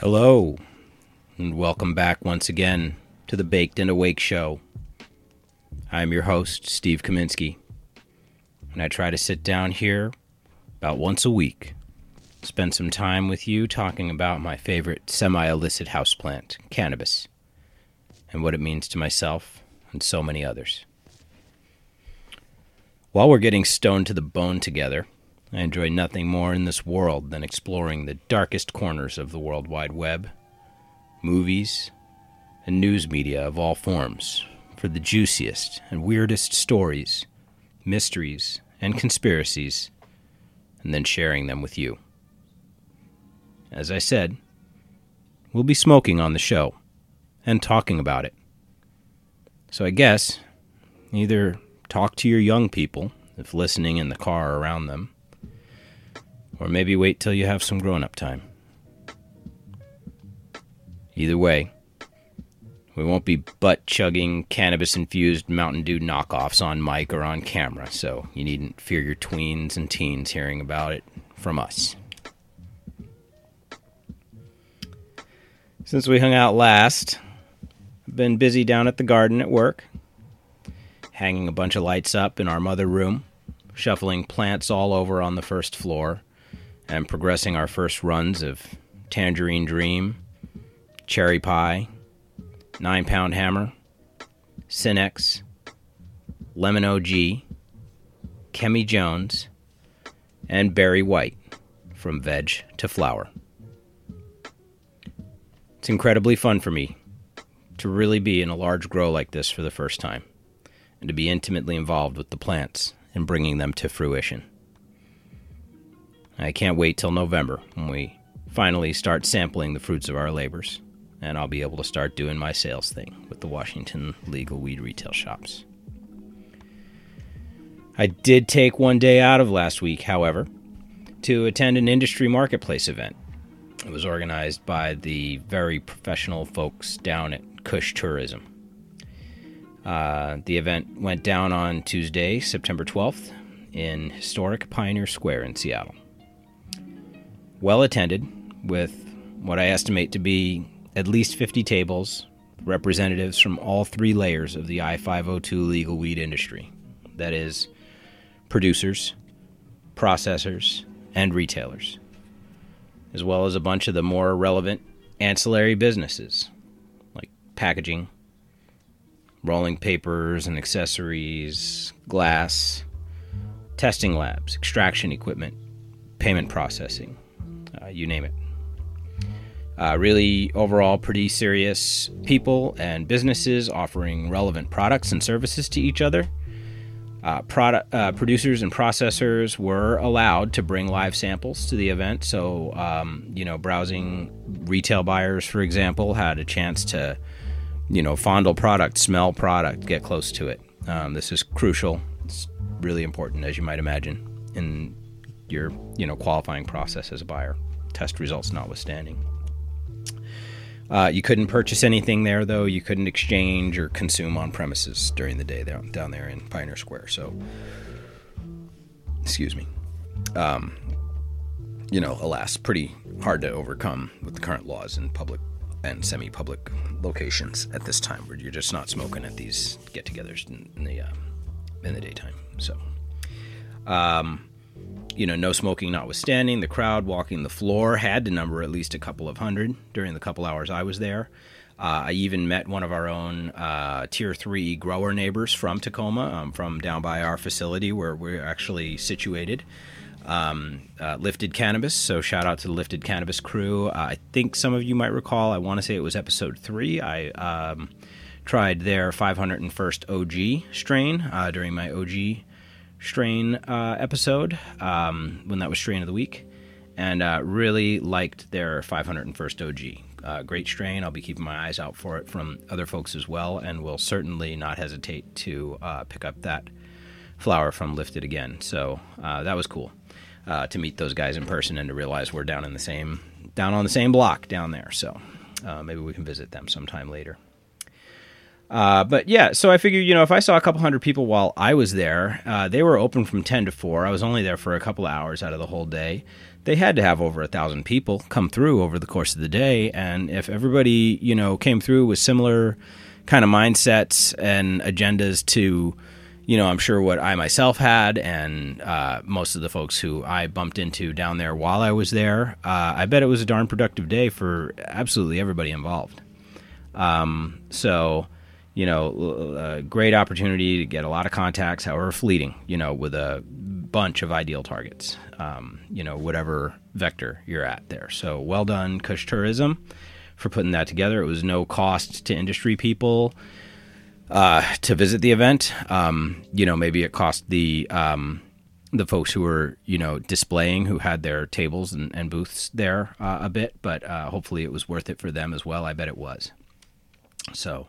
Hello, and welcome back once again to the Baked and Awake Show. I'm your host, Steve Kaminsky, and I try to sit down here about once a week, spend some time with you talking about my favorite semi illicit houseplant, cannabis, and what it means to myself and so many others. While we're getting stoned to the bone together, I enjoy nothing more in this world than exploring the darkest corners of the World Wide Web, movies, and news media of all forms for the juiciest and weirdest stories, mysteries, and conspiracies, and then sharing them with you. As I said, we'll be smoking on the show and talking about it. So I guess either talk to your young people, if listening in the car around them, or maybe wait till you have some grown up time. Either way, we won't be butt chugging cannabis infused Mountain Dew knockoffs on mic or on camera, so you needn't fear your tweens and teens hearing about it from us. Since we hung out last, I've been busy down at the garden at work, hanging a bunch of lights up in our mother room, shuffling plants all over on the first floor, and progressing our first runs of Tangerine Dream, Cherry Pie, Nine Pound Hammer, Cinex, Lemon OG, Kemi Jones, and Berry White from veg to flower. It's incredibly fun for me to really be in a large grow like this for the first time and to be intimately involved with the plants and bringing them to fruition. I can't wait till November when we finally start sampling the fruits of our labors, and I'll be able to start doing my sales thing with the Washington legal weed retail shops. I did take one day out of last week, however, to attend an industry marketplace event. It was organized by the very professional folks down at Kush Tourism. Uh, the event went down on Tuesday, September 12th, in historic Pioneer Square in Seattle well attended with what I estimate to be at least 50 tables, representatives from all three layers of the I 502 legal weed industry. That is, producers, processors, and retailers, as well as a bunch of the more relevant ancillary businesses like packaging, rolling papers and accessories, glass, testing labs, extraction equipment, payment processing, uh, you name it. Uh, really, overall, pretty serious people and businesses offering relevant products and services to each other. Uh, product uh, producers and processors were allowed to bring live samples to the event. So, um, you know, browsing retail buyers, for example, had a chance to, you know, fondle product, smell product, get close to it. Um, this is crucial. It's really important, as you might imagine, in your, you know, qualifying process as a buyer test results notwithstanding. Uh, you couldn't purchase anything there, though. You couldn't exchange or consume on premises during the day down, down there in Pioneer Square. So, excuse me. Um, you know, alas, pretty hard to overcome with the current laws in public and semi-public locations at this time, where you're just not smoking at these get-togethers in, in the uh, in the daytime. So, um, you know, no smoking notwithstanding, the crowd walking the floor had to number at least a couple of hundred during the couple hours I was there. Uh, I even met one of our own uh, tier three grower neighbors from Tacoma, um, from down by our facility where we're actually situated. Um, uh, Lifted Cannabis, so shout out to the Lifted Cannabis crew. Uh, I think some of you might recall, I want to say it was episode three. I um, tried their 501st OG strain uh, during my OG strain uh, episode um, when that was strain of the week, and uh, really liked their 501st OG. Uh, great strain. I'll be keeping my eyes out for it from other folks as well, and will certainly not hesitate to uh, pick up that flower from Lifted again. So uh, that was cool uh, to meet those guys in person and to realize we're down in the same down on the same block down there. So maybe we can visit them sometime later. Uh, but yeah, so I figured, you know, if I saw a couple hundred people while I was there, uh, they were open from 10 to 4. I was only there for a couple hours out of the whole day. they had to have over a thousand people come through over the course of the day. And if everybody, you know, came through with similar kind of mindsets and agendas to, you know, I'm sure what I myself had and uh, most of the folks who I bumped into down there while I was there, uh, I bet it was a darn productive day for absolutely everybody involved. Um, so, you know, a great opportunity to get a lot of contacts, however fleeting, you know, with a bunch of ideal targets, um, you know, whatever vector you're at there. So well done, Kush Tourism, for putting that together. It was no cost to industry people uh, to visit the event. Um, you know, maybe it cost the um, the folks who were you know displaying, who had their tables and, and booths there uh, a bit, but uh, hopefully it was worth it for them as well. I bet it was. So.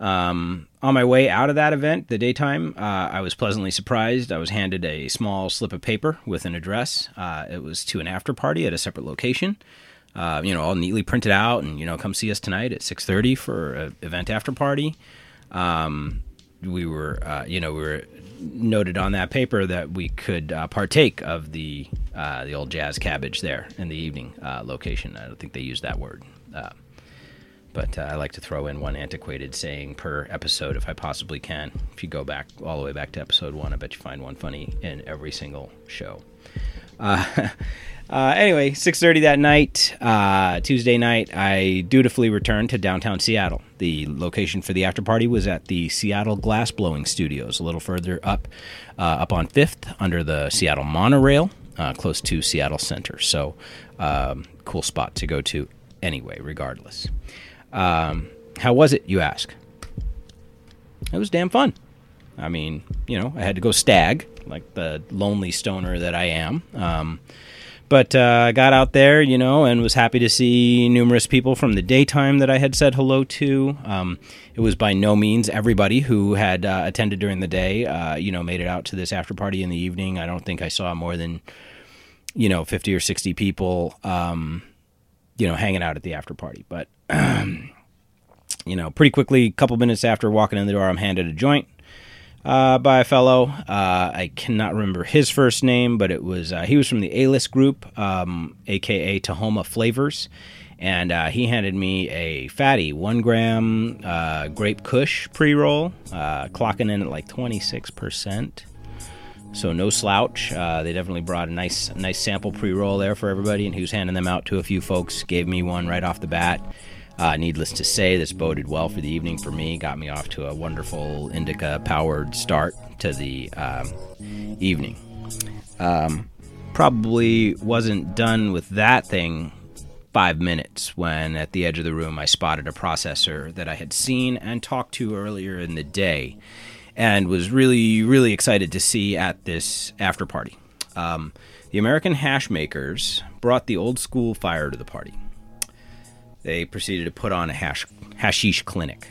Um, on my way out of that event, the daytime, uh, I was pleasantly surprised. I was handed a small slip of paper with an address. Uh, it was to an after party at a separate location. Uh, you know, all neatly printed out, and you know, come see us tonight at six thirty for an event after party. Um, we were, uh, you know, we were noted on that paper that we could uh, partake of the uh, the old jazz cabbage there in the evening location. I don't think they used that word. But uh, I like to throw in one antiquated saying per episode if I possibly can. If you go back all the way back to episode one, I bet you find one funny in every single show. Uh, uh, anyway, 6:30 that night, uh, Tuesday night, I dutifully returned to downtown Seattle. The location for the after party was at the Seattle Glass Blowing Studios, a little further up, uh, up on Fifth, under the Seattle monorail, uh, close to Seattle Center. So, um, cool spot to go to anyway, regardless. Um, how was it, you ask? It was damn fun. I mean, you know, I had to go stag, like the lonely stoner that I am. Um, but uh, I got out there, you know, and was happy to see numerous people from the daytime that I had said hello to. Um, it was by no means everybody who had uh, attended during the day, uh, you know, made it out to this after party in the evening. I don't think I saw more than, you know, 50 or 60 people, um, you know, hanging out at the after party. But you know, pretty quickly, a couple minutes after walking in the door, I'm handed a joint uh, by a fellow. Uh, I cannot remember his first name, but it was uh, he was from the A List Group, um, aka Tahoma Flavors, and uh, he handed me a fatty one gram uh, grape Kush pre roll, uh, clocking in at like 26 percent. So no slouch. they definitely brought a nice, nice sample pre-roll there for everybody, and he was handing them out to a few folks. Gave me one right off the bat. Uh, needless to say, this boded well for the evening for me. Got me off to a wonderful indica powered start to the um, evening. Um, probably wasn't done with that thing five minutes when at the edge of the room I spotted a processor that I had seen and talked to earlier in the day and was really, really excited to see at this after party. Um, the American hash makers brought the old school fire to the party they proceeded to put on a hash, hashish clinic,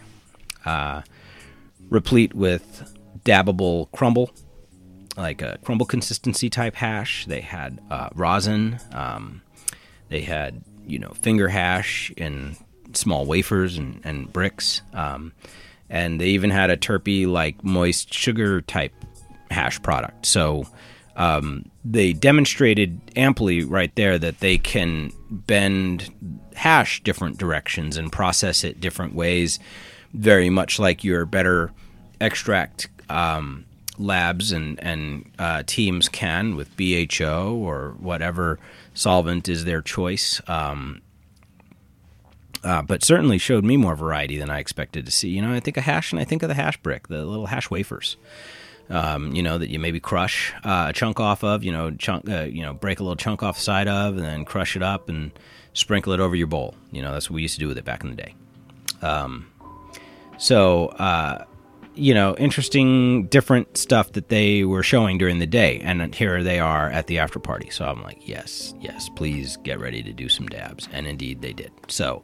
uh, replete with dabbable crumble, like a crumble consistency type hash. They had uh, rosin. Um, they had you know finger hash in small wafers and, and bricks. Um, and they even had a terpy like moist sugar type hash product. So um, they demonstrated amply right there that they can bend hash different directions and process it different ways, very much like your better extract um, labs and and uh, teams can with BHO or whatever solvent is their choice. Um, uh, but certainly showed me more variety than I expected to see. You know, I think of hash and I think of the hash brick, the little hash wafers um, you know, that you maybe crush uh, a chunk off of, you know, chunk, uh, you know, break a little chunk off the side of, and then crush it up and sprinkle it over your bowl. You know, that's what we used to do with it back in the day. Um, so, uh, you know, interesting, different stuff that they were showing during the day, and here they are at the after party. So I'm like, yes, yes, please get ready to do some dabs, and indeed they did. So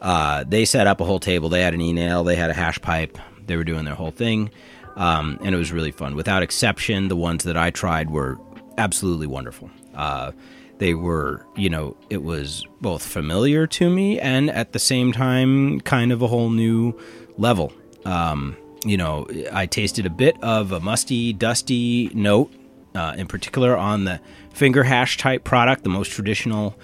uh, they set up a whole table. They had an e-nail, they had a hash pipe, they were doing their whole thing. Um, and it was really fun. Without exception, the ones that I tried were absolutely wonderful. Uh, they were, you know, it was both familiar to me and at the same time kind of a whole new level. Um, you know, I tasted a bit of a musty, dusty note uh, in particular on the finger hash type product, the most traditional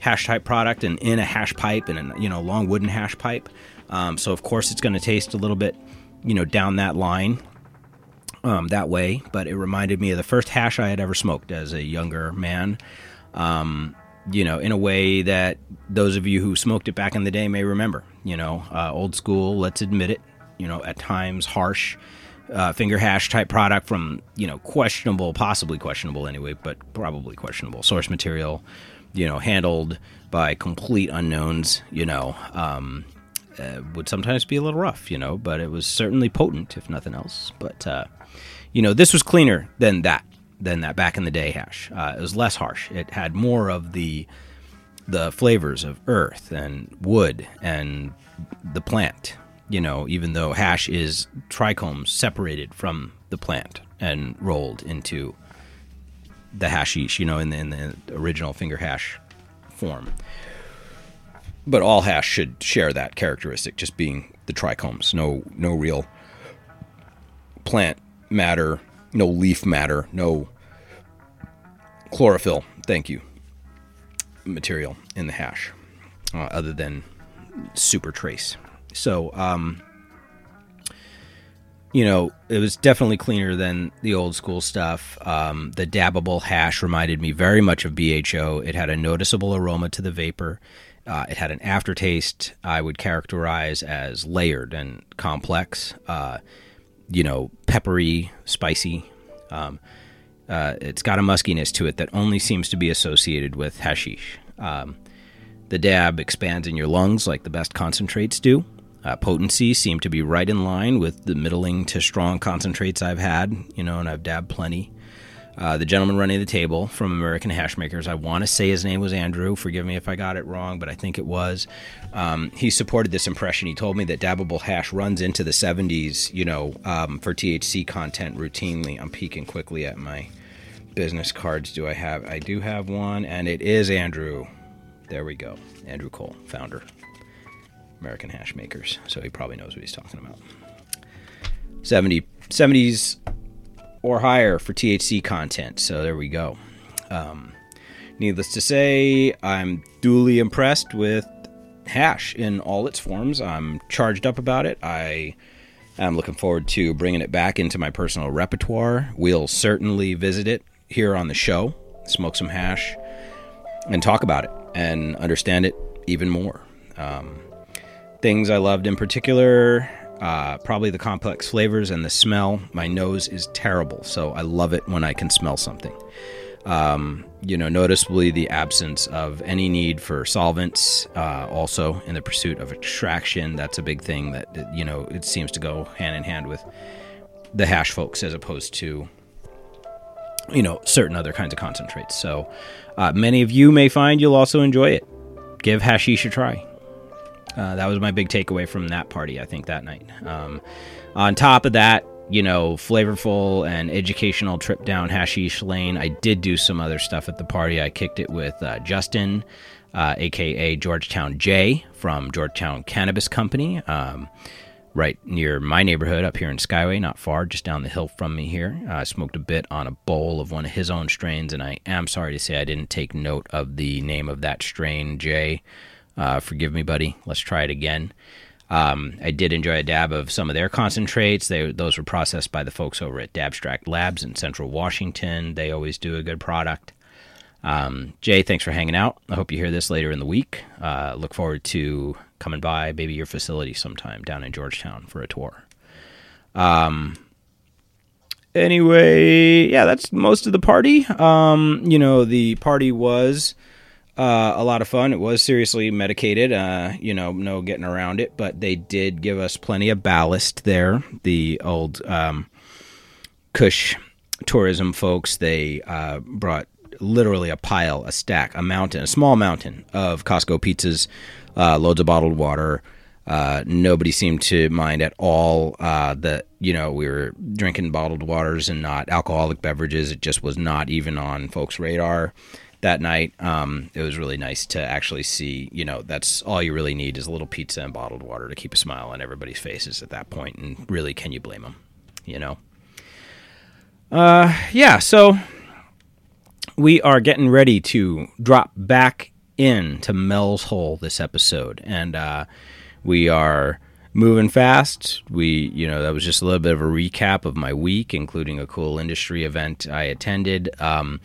hash type product, and in a hash pipe and a you know long wooden hash pipe. Um, so of course it's going to taste a little bit, you know, down that line. Um, that way, but it reminded me of the first hash I had ever smoked as a younger man. Um, you know, in a way that those of you who smoked it back in the day may remember. You know, uh, old school, let's admit it, you know, at times harsh uh, finger hash type product from, you know, questionable, possibly questionable anyway, but probably questionable source material, you know, handled by complete unknowns, you know, um, uh, would sometimes be a little rough, you know, but it was certainly potent, if nothing else. But, uh, you know, this was cleaner than that than that back in the day hash. Uh, it was less harsh. It had more of the the flavors of earth and wood and the plant. You know, even though hash is trichomes separated from the plant and rolled into the hashish, you know, in the, in the original finger hash form. But all hash should share that characteristic, just being the trichomes. No, no real plant matter, no leaf matter, no chlorophyll. Thank you. Material in the hash, uh, other than super trace. So, um, you know, it was definitely cleaner than the old school stuff. Um, the dabbable hash reminded me very much of BHO. It had a noticeable aroma to the vapor. Uh, it had an aftertaste I would characterize as layered and complex. Uh, you know, peppery, spicy. Um, uh, it's got a muskiness to it that only seems to be associated with hashish. Um, the dab expands in your lungs like the best concentrates do. Uh, potency seemed to be right in line with the middling to strong concentrates I've had, you know, and I've dabbed plenty. Uh, the gentleman running the table from American Hashmakers, I want to say his name was Andrew. Forgive me if I got it wrong, but I think it was. Um, he supported this impression. He told me that dabbable hash runs into the 70s, you know, um, for THC content routinely. I'm peeking quickly at my business cards. Do I have? I do have one, and it is Andrew. There we go. Andrew Cole, founder, American hash makers, So he probably knows what he's talking about. 70, 70s or higher for THC content. So there we go. Um, needless to say, I'm duly impressed with hash in all its forms. I'm charged up about it. I am looking forward to bringing it back into my personal repertoire. We'll certainly visit it here on the show, smoke some hash, and talk about it and understand it even more. Um, things I loved in particular uh, probably the complex flavors and the smell. My nose is terrible, so I love it when I can smell something. Um, you know, noticeably the absence of any need for solvents. Uh, also, in the pursuit of extraction, that's a big thing that you know it seems to go hand in hand with the hash folks as opposed to you know certain other kinds of concentrates. So, uh, many of you may find you'll also enjoy it. Give hashish a try. Uh, that was my big takeaway from that party, I think, that night. Um, on top of that, you know, flavorful and educational trip down Hashish Lane. I did do some other stuff at the party. I kicked it with uh, Justin, uh, aka Georgetown J from Georgetown Cannabis Company, um, right near my neighborhood up here in Skyway, not far, just down the hill from me here. I smoked a bit on a bowl of one of his own strains, and I am sorry to say I didn't take note of the name of that strain, J. Uh, forgive me, buddy. Let's try it again. Um, I did enjoy a dab of some of their concentrates. They, those were processed by the folks over at Dabstract Labs in Central Washington. They always do a good product. Um, Jay, thanks for hanging out. I hope you hear this later in the week. Uh, look forward to coming by maybe your facility sometime down in Georgetown for a tour. Um, anyway, yeah, that's most of the party. Um, you know, the party was uh, a lot of fun. It was seriously medicated, uh, you know, no getting around it, but they did give us plenty of ballast there. The old um, Kush tourism folks, they uh, brought literally a pile, a stack, a mountain, a small mountain of Costco pizzas, uh, loads of bottled water. Uh, nobody seemed to mind at all uh, that you know we were drinking bottled waters and not alcoholic beverages. It just was not even on folks' radar that night. Um, it was really nice to actually see, you know, that's all you really need is a little pizza and bottled water to keep a smile on everybody's faces at that point. And really, can you blame them? You know? Uh, yeah, so we are getting ready to drop back into Mel's Hole this episode, and uh, we are moving fast. We, you know, that was just a little bit of a recap of my week, including a cool industry event I attended. Um,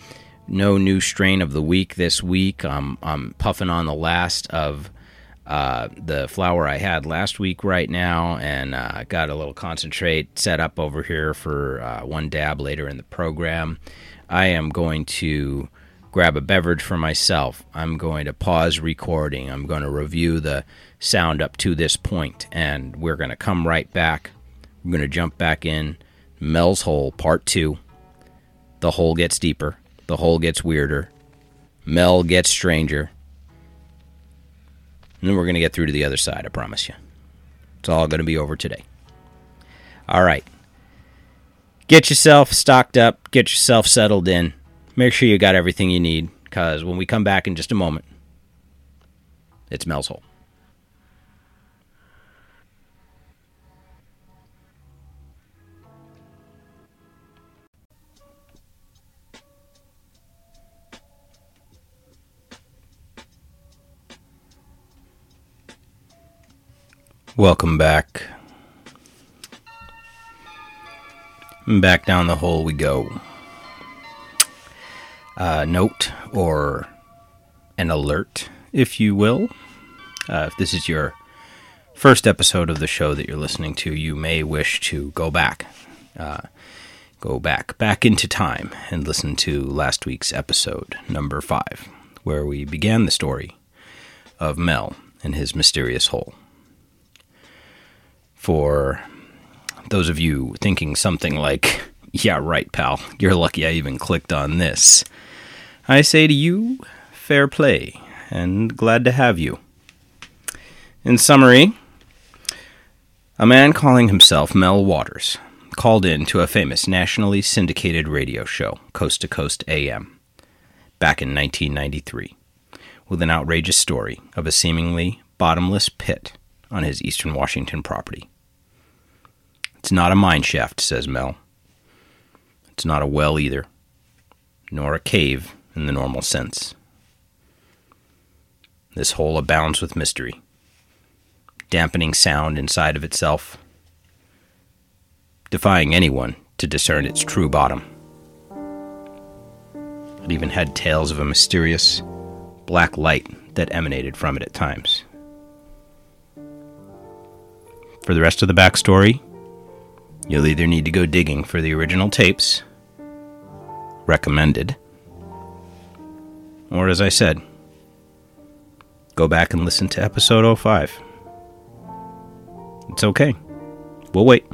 no new strain of the week this week. Um, I'm puffing on the last of uh, the flower I had last week right now, and uh, got a little concentrate set up over here for uh, one dab later in the program. I am going to grab a beverage for myself. I'm going to pause recording. I'm going to review the sound up to this point, and we're going to come right back. We're going to jump back in. Mel's Hole, Part 2. The hole gets deeper, the hole gets weirder, Mel gets stranger. And then we're going to get through to the other side, I promise you. It's all going to be over today. All right. Get yourself stocked up, get yourself settled in. Make sure you got everything you need, because when we come back in just a moment, it's Mel's Hole. Welcome back. Back down the hole we go. Uh, note or an alert, if you will. Uh, if this is your first episode of the show that you're listening to, you may wish to go back. Uh, go back, back into time and listen to last week's episode, number five, where we began the story of Mel and his mysterious hole for those of you thinking something like, yeah, right, pal, you're lucky I even clicked on this. I say to you, fair play, and glad to have you. In summary, a man calling himself Mel Waters called in to a famous nationally syndicated radio show, Coast to Coast AM, back in 1993, with an outrageous story of a seemingly bottomless pit on his eastern Washington property. It's not a mine shaft, says Mel. It's not a well either, nor a cave in the normal sense. This hole abounds with mystery, dampening sound inside of itself, defying anyone to discern its true bottom. It even had tales of a mysterious black light that emanated from it at times. For the rest of the backstory, you'll either need to go digging for the original tapes, recommended, or as I said, go back and listen to episode 05. It's okay. We'll wait.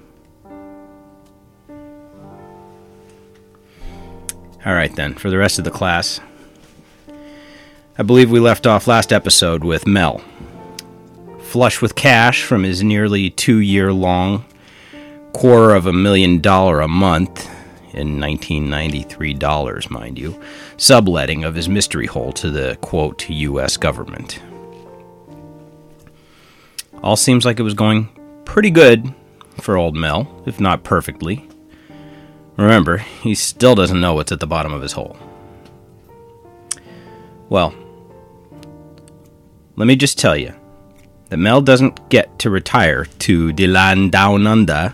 All right, then, for the rest of the class, I believe we left off last episode with Mel. Flush with cash from his nearly two year long, quarter of a million dollar a month in 1993 dollars, mind you, subletting of his mystery hole to the quote U.S. government. All seems like it was going pretty good for old Mel, if not perfectly. Remember, he still doesn't know what's at the bottom of his hole. Well, let me just tell you that Mel doesn't get to retire to the land down under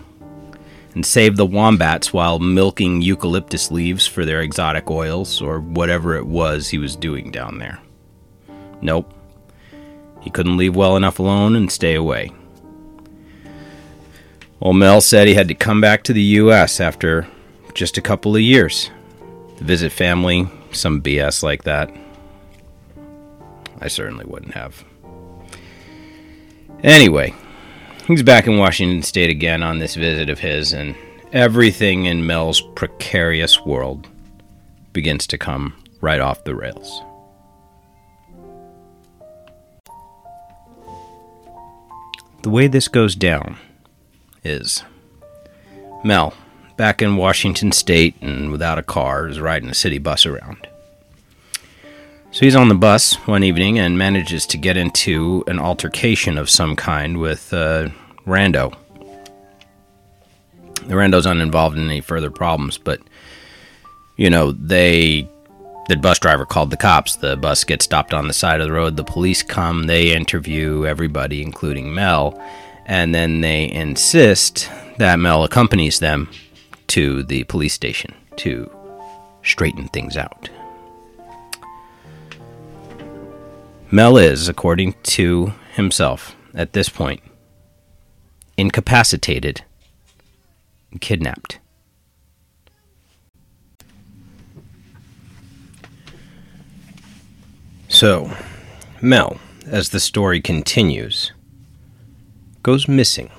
and save the wombats while milking eucalyptus leaves for their exotic oils or whatever it was he was doing down there. Nope. He couldn't leave well enough alone and stay away. Old Mel said he had to come back to the U.S. after just a couple of years to visit family, some BS like that. I certainly wouldn't have. Anyway, he's back in Washington State again on this visit of his, and everything in Mel's precarious world begins to come right off the rails. The way this goes down is Mel, back in Washington State and without a car, is riding a city bus around. So he's on the bus one evening and manages to get into an altercation of some kind with uh, Rando. The Rando's uninvolved in any further problems, but, you know, they the bus driver called the cops. The bus gets stopped on the side of the road. The police come. They interview everybody, including Mel, and then they insist that Mel accompanies them to the police station to straighten things out. Mel is, according to himself, at this point, incapacitated, kidnapped. So, Mel, as the story continues, goes missing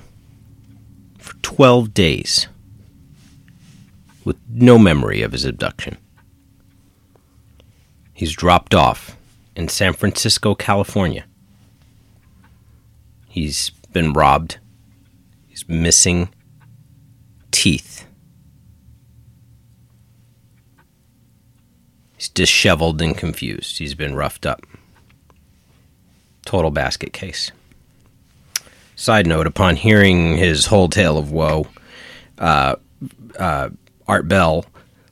for 12 days with no memory of his abduction. He's dropped off in San Francisco, California. He's been robbed. He's missing teeth. He's disheveled and confused. He's been roughed up. Total basket case. Side note upon hearing his whole tale of woe, uh, uh, Art Bell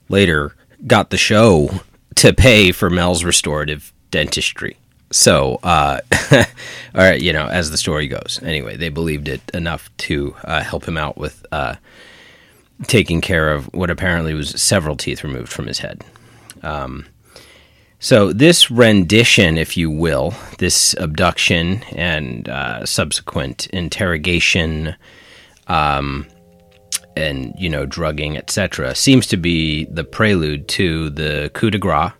later got the show to pay for Mel's restorative dentistry. So, uh, you know, as the story goes. Anyway, they believed it enough to uh, help him out with uh, taking care of what apparently was several teeth removed from his head. Um, so, this rendition, if you will, this abduction and uh, subsequent interrogation, um, and you know, drugging, etc., seems to be the prelude to the coup de grace.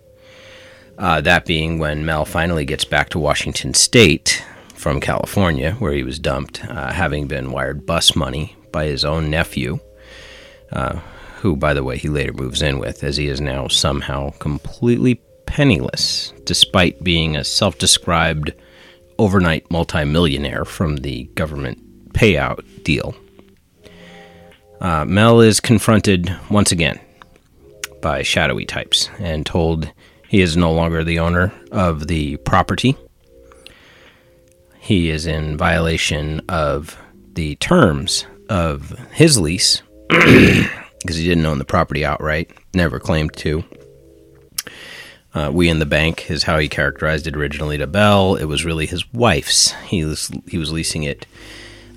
Uh, that being when Mel finally gets back to Washington State from California, where he was dumped, uh, having been wired bus money by his own nephew, uh, who, by the way, he later moves in with, as he is now somehow completely penniless, despite being a self described overnight multimillionaire from the government payout deal. Uh, Mel is confronted once again by shadowy types and told he is no longer the owner of the property. He is in violation of the terms of his lease because he didn't own the property outright, never claimed to. Uh, we in the bank is how he characterized it originally to Bell. It was really his wife's. He was he was leasing it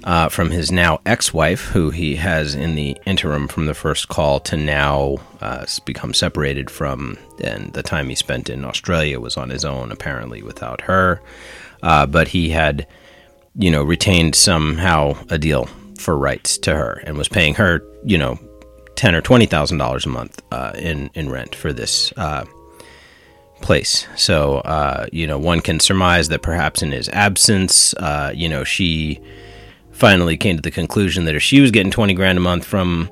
uh, from his now ex-wife, who he has in the interim from the first call to now uh, become separated from. And the time he spent in Australia was on his own, apparently without her. Uh, but he had, you know, retained somehow a deal for rights to her and was paying her, you know, ten or twenty thousand dollars a month uh, in in rent for this uh, place. So, uh, you know, one can surmise that perhaps in his absence, uh, you know, she finally came to the conclusion that if she was getting 20 grand a month from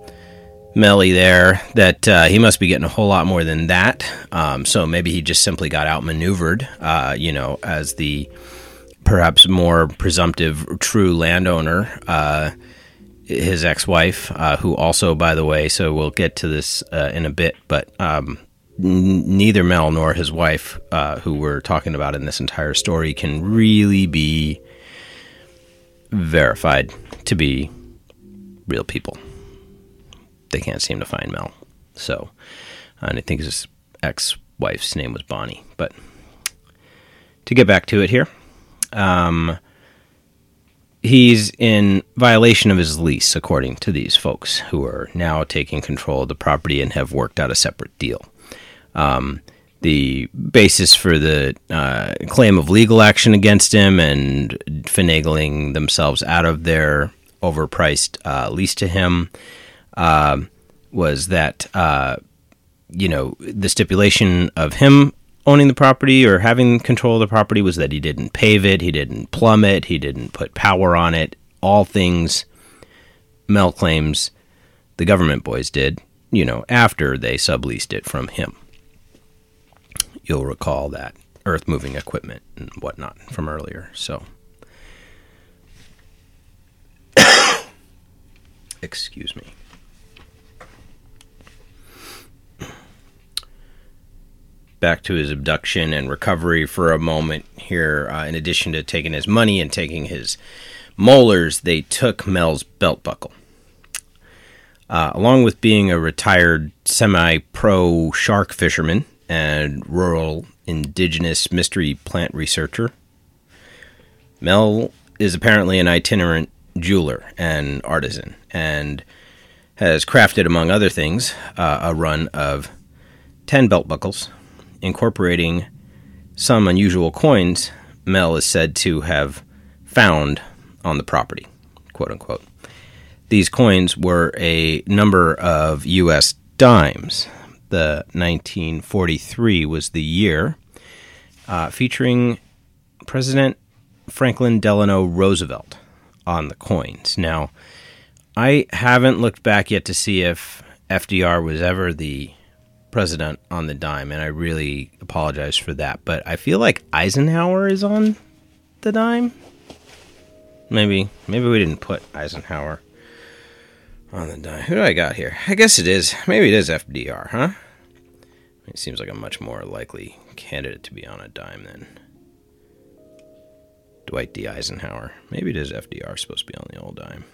Melly there, that uh, he must be getting a whole lot more than that. Um, so maybe he just simply got outmaneuvered, uh, you know, as the perhaps more presumptive true landowner. Uh, his ex-wife, uh, who also, by the way, so we'll get to this uh, in a bit, but um, neither Mel nor his wife, uh, who we're talking about in this entire story, can really be verified to be real people. They can't seem to find Mel. So, and I think his ex wife's name was Bonnie. But to get back to it here, um, he's in violation of his lease, according to these folks who are now taking control of the property and have worked out a separate deal. Um, the basis for the uh, claim of legal action against him and finagling themselves out of their overpriced uh, lease to him uh, was that uh, you know the stipulation of him owning the property or having control of the property was that he didn't pave it, he didn't plumb it, he didn't put power on it. All things Mel claims the government boys did, you know, after they subleased it from him you'll recall that earth moving equipment and whatnot from earlier. So, excuse me. Back to his abduction and recovery for a moment here. Uh, in addition to taking his money and taking his molars, they took Mel's belt buckle. Uh, along with being a retired semi pro shark fisherman, and rural indigenous mystery plant researcher. Mel is apparently an itinerant jeweler and artisan and has crafted, among other things, uh, a run of 10 belt buckles, incorporating some unusual coins Mel is said to have found on the property, quote unquote. These coins were a number of U.S. dimes. The 1943 was the year, uh, featuring President Franklin Delano Roosevelt on the coins. Now, I haven't looked back yet to see if FDR was ever the president on the dime, and I really apologize for that. But I feel like Eisenhower is on the dime. Maybe, maybe we didn't put Eisenhower on the dime. Who do I got here? I guess it is. Maybe it is FDR, huh? It seems like a much more likely candidate to be on a dime than Dwight D. Eisenhower. Maybe it is FDR supposed to be on the old dime.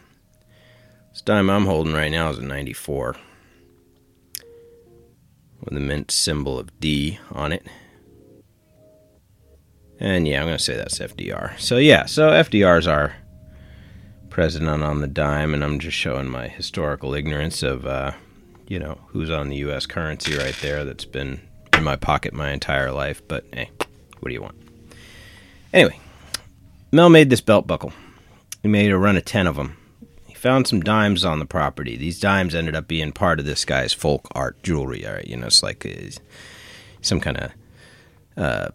This dime I'm holding right now is a 94 with the mint symbol of D on it. And yeah, I'm going to say that's FDR. So yeah, so FDR's our president on the dime, and I'm just showing my historical ignorance of, uh, you know, who's on the U.S. currency right there that's been in my pocket my entire life. But hey, what do you want? Anyway, Mel made this belt buckle. He made a run of 10 of them He found some dimes on the property. These dimes ended up being part of this guy's folk art jewelry. All right, you know, it's like uh, some kind of, uh,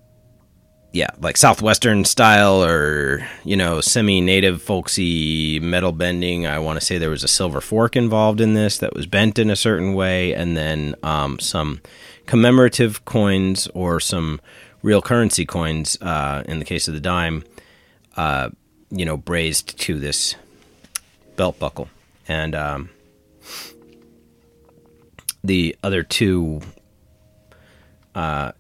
yeah, like southwestern style or you know semi-native folksy metal bending. I want to say there was a silver fork involved in this that was bent in a certain way, and then um, some commemorative coins or some real currency coins. Uh, in the case of the dime, uh, you know, brazed to this belt buckle, and um, the other two. Uh,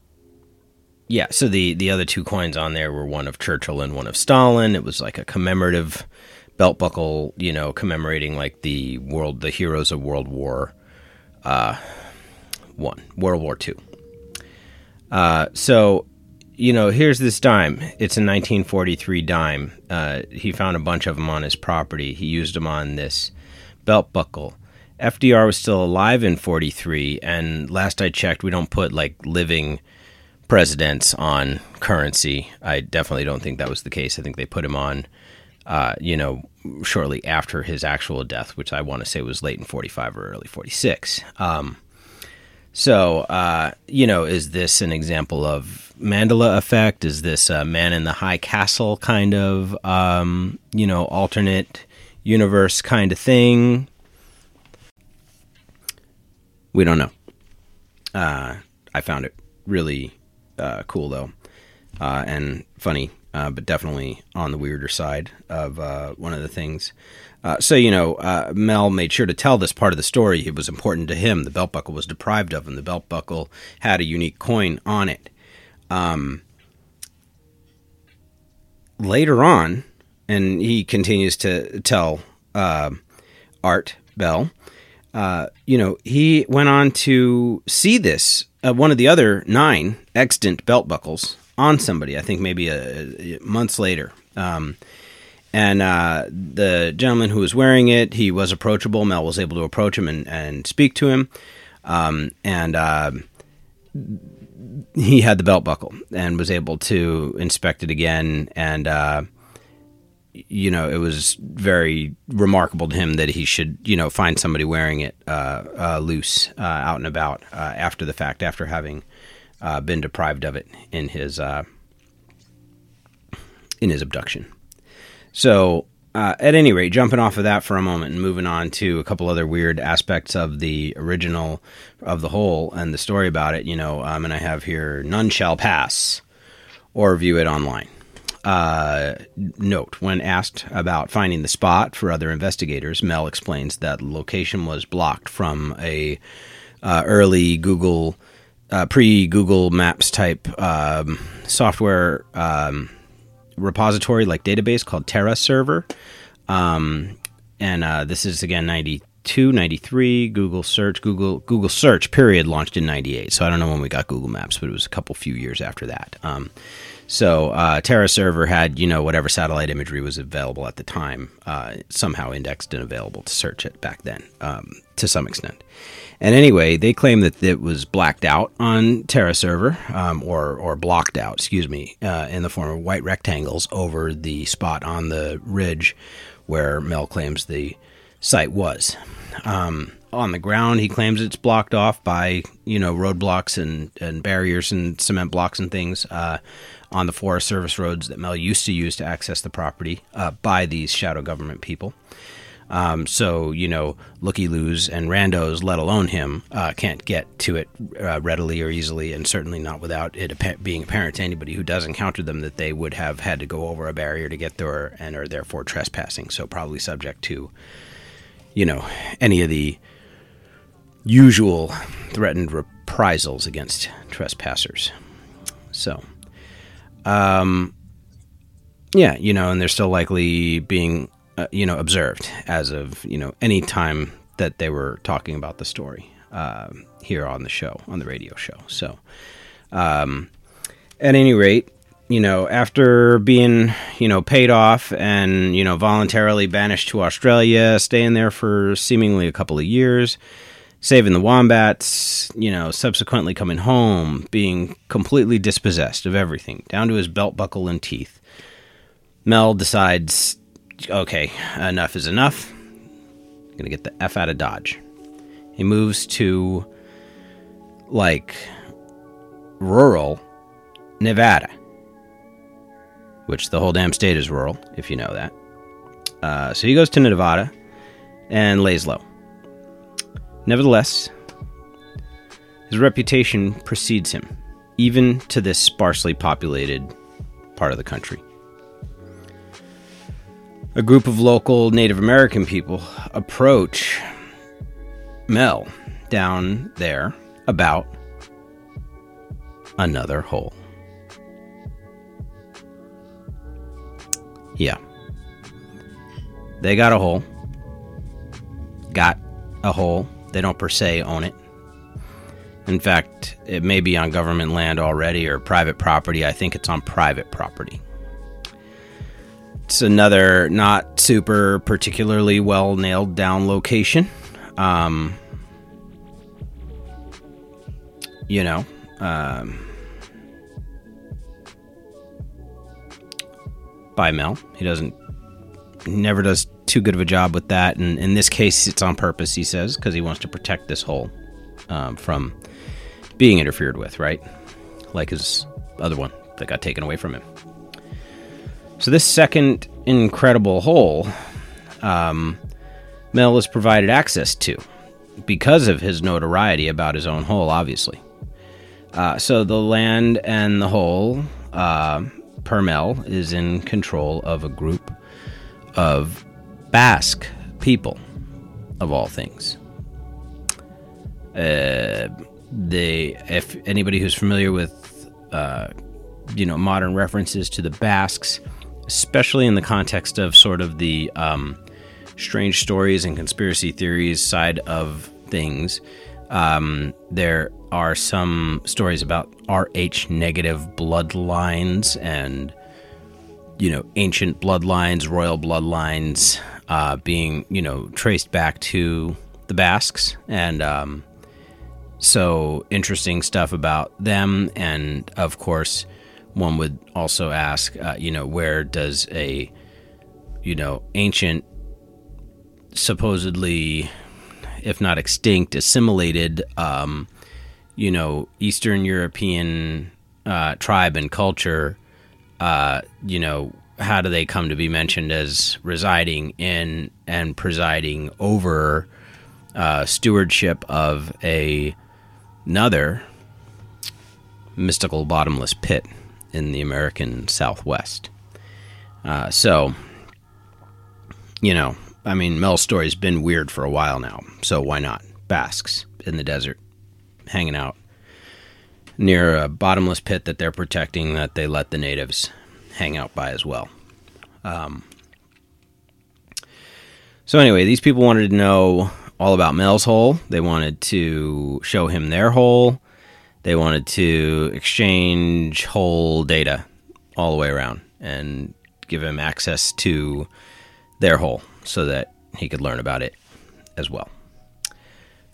yeah, so the the other two coins on there were one of Churchill and one of Stalin. It was like a commemorative belt buckle, you know, commemorating like the world, the heroes of World War uh, One, World War Two. Uh, so you know, here's this dime. It's a 1943 dime. Uh, he found a bunch of them on his property. He used them on this belt buckle. FDR was still alive in 43, and last I checked, we don't put like living presidents on currency. I definitely don't think that was the case. I think they put him on, uh, you know, shortly after his actual death, which I want to say was late in 45 or early 46. Um, so, uh, you know, is this an example of Mandela effect? Is this a man in the high castle kind of, um, you know, alternate universe kind of thing? We don't know. Uh, I found it really uh, cool though, uh, and funny, uh, but definitely on the weirder side of uh, one of the things. Uh, so, you know, uh, Mel made sure to tell this part of the story. It was important to him. The belt buckle was deprived of him. The belt buckle had a unique coin on it. Um, later on, and he continues to tell Art Bell, you know, he went on to see this, uh, one of the other nine extant belt buckles on somebody, I think maybe a, a months later. Um, and uh, the gentleman who was wearing it, he was approachable. Mel was able to approach him and, and speak to him. Um, and uh, he had the belt buckle and was able to inspect it again. And, uh, you know, it was very remarkable to him that he should, you know, find somebody wearing it uh, uh, loose uh, out and about after the fact, after having been deprived of it in his in his abduction. So, uh, at any rate, jumping off of that for a moment and moving on to a couple other weird aspects of the original of the whole and the story about it, you know, um, and I have here none shall pass or view it online. Uh, note when asked about finding the spot for other investigators, Mel explains that location was blocked from a uh, early Google, uh, pre Google Maps type um, software. Um, repository like database called Terra Server. Um, and uh, this is again 90, 92, 93. Google search, Google Google search period launched in 98. So I don't know when we got Google Maps, but it was a couple few years after that. Um, so uh, Terra Server had you know whatever satellite imagery was available at the time uh, somehow indexed and available to search it back then um, to some extent. And anyway, they claim that it was blacked out on Terra Server, um, or or blocked out, excuse me, uh, in the form of white rectangles over the spot on the ridge where Mel claims the site was. Um, on the ground, he claims it's blocked off by you know roadblocks and and barriers and cement blocks and things uh, on the Forest Service roads that Mel used to use to access the property uh, by these shadow government people. Um, so, you know, looky loos and randos, let alone him, uh, can't get to it uh, readily or easily, and certainly not without it being apparent to anybody who does encounter them that they would have had to go over a barrier to get there and are therefore trespassing. So, probably subject to, you know, any of the usual threatened reprisals against trespassers. So, um, yeah, you know, and they're still likely being uh, you know, observed as of you know any time that they were talking about the story uh, here on the show, on the radio show. So, um, at any rate, you know, after being you know paid off and you know voluntarily banished to Australia, staying there for seemingly a couple of years. Saving the wombats, you know, subsequently coming home, being completely dispossessed of everything, down to his belt buckle and teeth. Mel decides okay, enough is enough. I'm gonna get the F out of Dodge. He moves to like rural Nevada, which the whole damn state is rural, if you know that. Uh, so he goes to Nevada and lays low. Nevertheless, his reputation precedes him, even to this sparsely populated part of the country a group of local Native American people approach Mel down there about another hole. Yeah. They got a hole. Got a hole. They don't per se own it. In fact, it may be on government land already or private property. I think it's on private property. It's another not super particularly well nailed down location. Um, you know, um, by Mel. He doesn't, he never does too good of a job with that. And in this case, it's on purpose, he says, because he wants to protect this hole um, from being interfered with, right? Like his other one that got taken away from him. So this second incredible hole, um, Mel is provided access to because of his notoriety about his own hole, obviously. Uh, so the land and the hole, uh, per Mel, is in control of a group of Basque people, of all things. Uh, they, if anybody who's familiar with, uh, you know, modern references to the Basques, especially in the context of sort of the um, strange stories and conspiracy theories side of things. Um, there are some stories about Rh negative bloodlines and you know ancient bloodlines, royal bloodlines uh, being you know traced back to the Basques, and um, so interesting stuff about them, and of course one would also ask, uh, you know, where does a, you know, ancient, supposedly, if not extinct, assimilated, um, you know, Eastern European uh, tribe and culture, uh, you know, how do they come to be mentioned as residing in and presiding over uh, stewardship of a another mystical bottomless pit? in the American Southwest. Uh, so, you know, I mean, Mel's story's been weird for a while now, so why not? Basques in the desert, hanging out near a bottomless pit that they're protecting that they let the natives hang out by as well. Um, so, anyway, these people wanted to know all about Mel's hole. They wanted to show him their hole. They wanted to exchange hole data all the way around and give him access to their hole so that he could learn about it as well.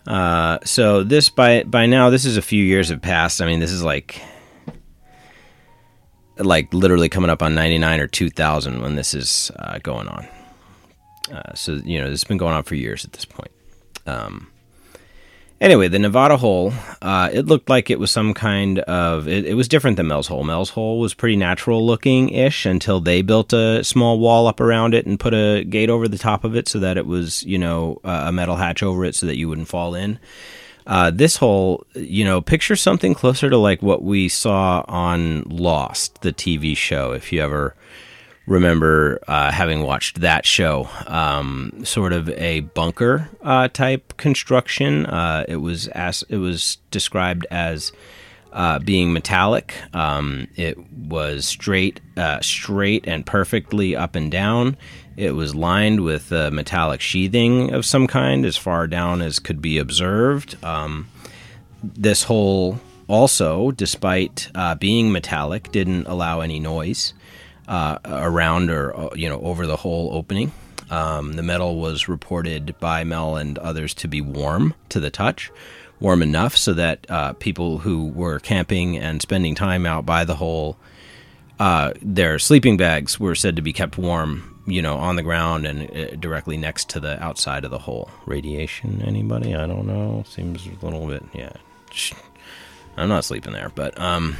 Uh, so this by by now this is a few years have passed. I mean this is like like literally coming up on 99 or 2000 when this is uh, going on. Uh, so you know this has been going on for years at this point. Um, anyway, the Nevada hole, uh, it looked like it was some kind of. It, it, was different than Mel's hole. Mel's hole was pretty natural looking ish until they built a small wall up around it and put a gate over the top of it so that it was you know a metal hatch over it so that you wouldn't fall in. Uh, this hole, you know, picture something closer to like what we saw on Lost, the TV show. If you ever remember uh, having watched that show, um, sort of a bunker uh, type construction. Uh, it was as it was described as. Uh, being metallic, um, it was straight, uh, straight and perfectly up and down. It was lined with a metallic sheathing of some kind, as far down as could be observed. Um, this hole also, despite uh, being metallic, didn't allow any noise uh, around or uh, you know over the whole opening. Um, the metal was reported by Mel and others to be warm to the touch, warm enough so that uh, people who were camping and spending time out by the hole, uh, their sleeping bags were said to be kept warm you know, on the ground and uh, directly next to the outside of the hole. Radiation, anybody? I don't know. Seems a little bit, yeah. I'm not sleeping there, but um,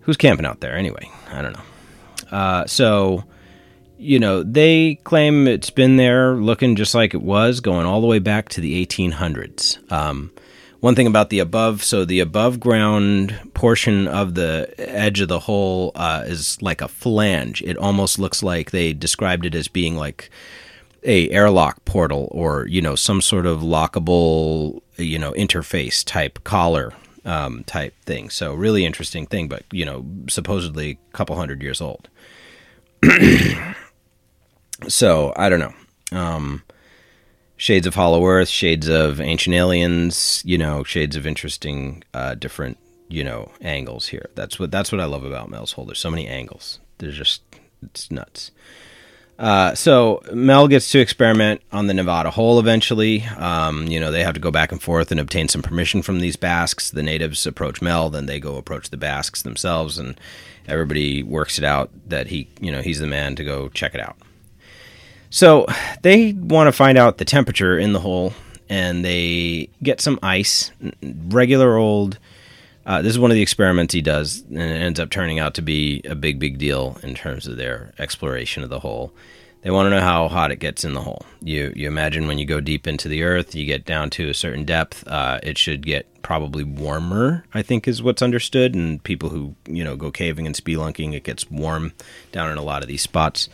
who's camping out there anyway? I don't know. Uh, so, you know, they claim it's been there looking just like it was, going all the way back to the 1800s. Um, one thing about the above so the above ground portion of the edge of the hole uh, is like a flange. It almost looks like they described it as being like a airlock portal or you know some sort of lockable you know interface type collar um, type thing. So really interesting thing but you know supposedly a couple hundred years old. So i don't know. Um, shades of Hollow Earth, shades of Ancient Aliens, you know, shades of interesting, uh, different, you know, angles here. That's what that's what I love about Mel's Hole. There's so many angles. There's just it's nuts. Uh, so Mel gets to experiment on the Nevada hole eventually. Um, you know, they have to go back and forth and obtain some permission from these Basques. The natives approach Mel, then they go approach the Basques themselves, and everybody works it out that he, you know, he's the man to go check it out. So they want to find out the temperature in the hole, and they get some ice, regular old. Uh, this is one of the experiments he does, and it ends up turning out to be a big, big deal in terms of their exploration of the hole. They want to know how hot it gets in the hole. You you imagine when you go deep into the earth, you get down to a certain depth, uh, it should get probably warmer. I think is what's understood. And people who you know go caving and spelunking, it gets warm down in a lot of these spots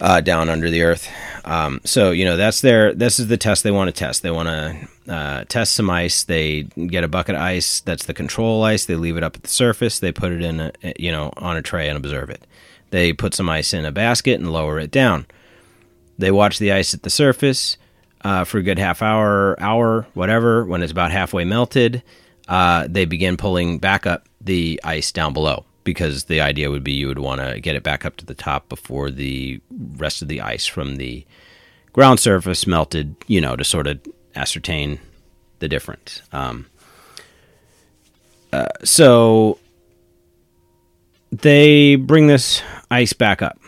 uh, down under the earth. Um, so you know that's their this is the test they want to test. They want to uh, test some ice. They get a bucket of ice. That's the control ice. They leave it up at the surface. They put it in a, you know on a tray and observe it. They put some ice in a basket and lower it down. They watch the ice at the surface uh, for a good half hour, hour, whatever. When it's about halfway melted, uh, they begin pulling back up the ice down below because the idea would be you would want to get it back up to the top before the rest of the ice from the ground surface melted, you know, to sort of ascertain the difference. Um, uh, so they bring this ice back up.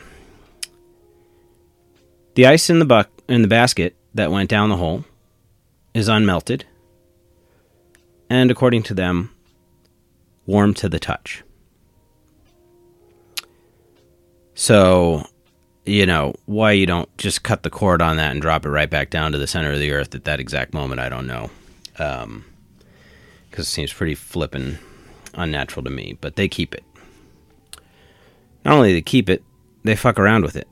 The ice in the buck in the basket that went down the hole is unmelted, and according to them, warm to the touch. So, you know, why you don't just cut the cord on that and drop it right back down to the center of the earth at that exact moment, I don't know. Because um, it seems pretty flippin' unnatural to me, but they keep it. Not only they keep it, they fuck around with it.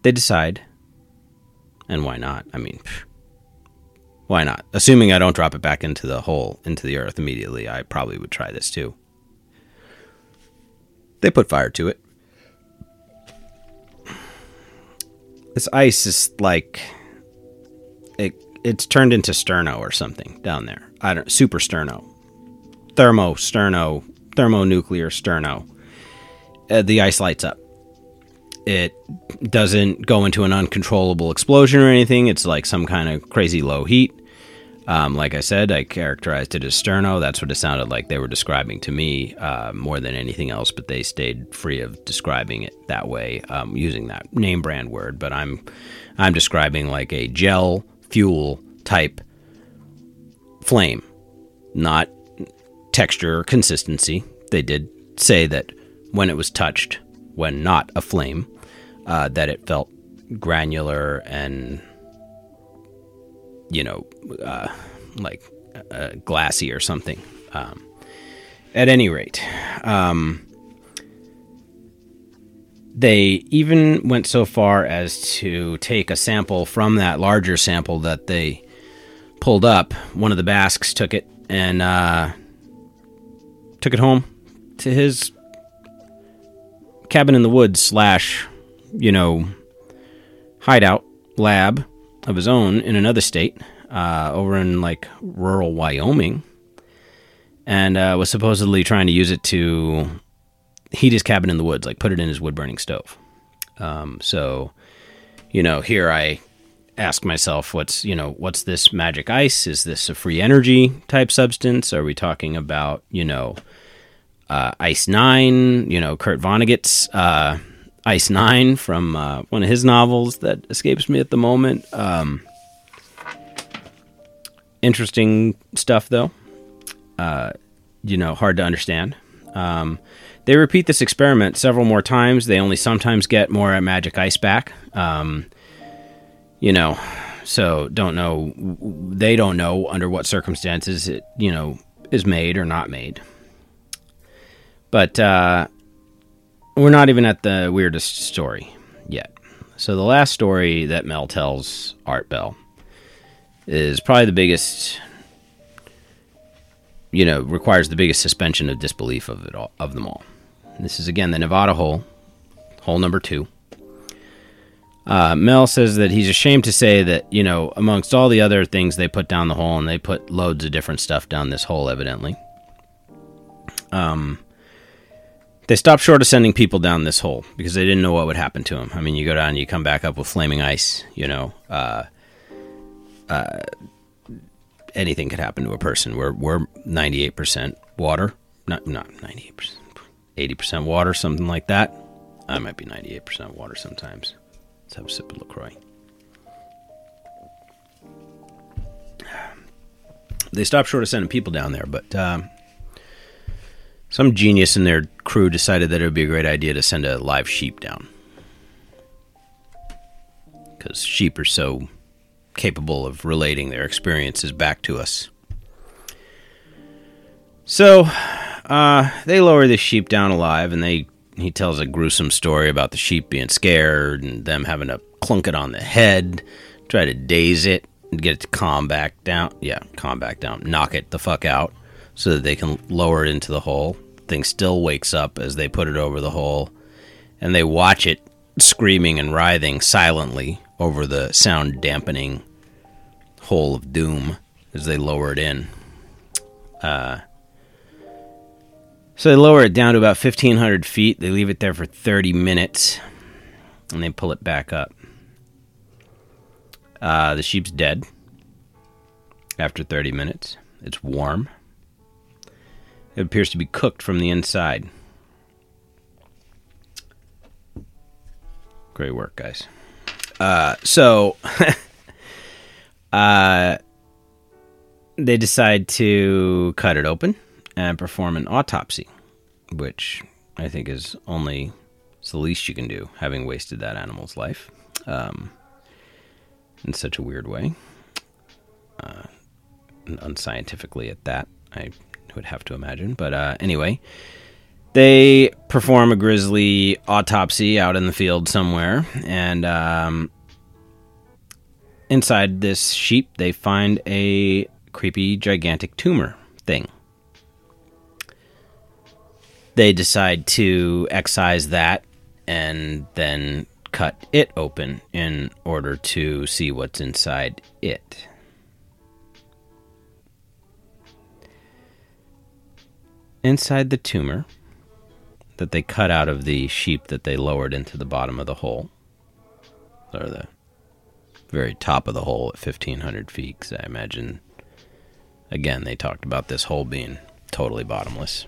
They decide, and why not? I mean, why not? Assuming I don't drop it back into the hole, into the earth immediately, I probably would try this too. They put fire to it. this ice is like it it's turned into sterno or something down there. I don't super sterno, thermo sterno, thermonuclear sterno. Uh, the ice lights up. It doesn't go into an uncontrollable explosion or anything. It's like some kind of crazy low heat. Um, like I said, I characterized it as sterno. That's what it sounded like they were describing to me uh, more than anything else, but they stayed free of describing it that way um, using that name brand word. But I'm I'm describing like a gel fuel type flame, not texture or consistency. They did say that when it was touched, when not a flame, uh, that it felt granular and you know, uh, like uh, glassy or something. Um, at any rate, um, they even went so far as to take a sample from that larger sample that they pulled up. One of the Basques took it and uh, took it home to his cabin in the woods slash, you know, hideout lab of his own in another state, uh, over in like rural Wyoming, and uh, was supposedly trying to use it to heat his cabin in the woods, like put it in his wood burning stove. Um, so, you know, here I ask myself, what's you know, what's this magic ice? Is this a free energy type substance? Are we talking about you know, uh, Ice Nine? You know, Kurt Vonnegut's uh, Ice Nine from uh, one of his novels that escapes me at the moment. Um, interesting stuff, though. Uh, you know, hard to understand. Um, they repeat this experiment several more times. They only sometimes get more magic ice back. Um, you know, so don't know. They don't know under what circumstances it, you know, is made or not made. But uh, we're not even at the weirdest story yet. So the last story that Mel tells Art Bell is probably the biggest you know, requires the biggest suspension of disbelief of it all of them all. This is again the Nevada hole, hole number two. Uh, Mel says that he's ashamed to say that you know, amongst all the other things they put down the hole, and they put loads of different stuff down this hole, evidently. Um, they stopped short of sending people down this hole because they didn't know what would happen to them. I mean, you go down, you come back up with flaming ice. You know, uh, uh, anything could happen to a person. We're we're ninety eight percent water, not not ninety eight percent, eighty percent water, something like that. I might be ninety eight percent water sometimes. Let's have a sip of Lacroix. They stopped short of sending people down there, but. Um, some genius in their crew decided that it would be a great idea to send a live sheep down. Because sheep are so capable of relating their experiences back to us. So, uh, they lower the sheep down alive, and they he tells a gruesome story about the sheep being scared and them having to clunk it on the head, try to daze it and get it to calm back down. Yeah, calm back down, knock it the fuck out so that they can lower it into the hole. The thing still wakes up as they put it over the hole, and they watch it screaming and writhing silently over the sound dampening hole of doom as they lower it in. Uh, so they lower it down to about 1,500 feet. They leave it there for 30 minutes, and they pull it back up. Uh, the sheep's dead after 30 minutes. It's warm. It appears to be cooked from the inside. Great work, guys. Uh, so, uh, they decide to cut it open and perform an autopsy, which I think is only it's the least you can do, having wasted that animal's life um, in such a weird way, uh, unscientifically at that. I would have to imagine. But uh, anyway, they perform a grisly autopsy out in the field somewhere, and um, inside this sheep, they find a creepy, gigantic tumor thing. They decide to excise that and then cut it open in order to see what's inside it. Inside the tumor that they cut out of the sheep that they lowered into the bottom of the hole, or the very top of the hole at 1500 feet, because I imagine, again, they talked about this hole being totally bottomless.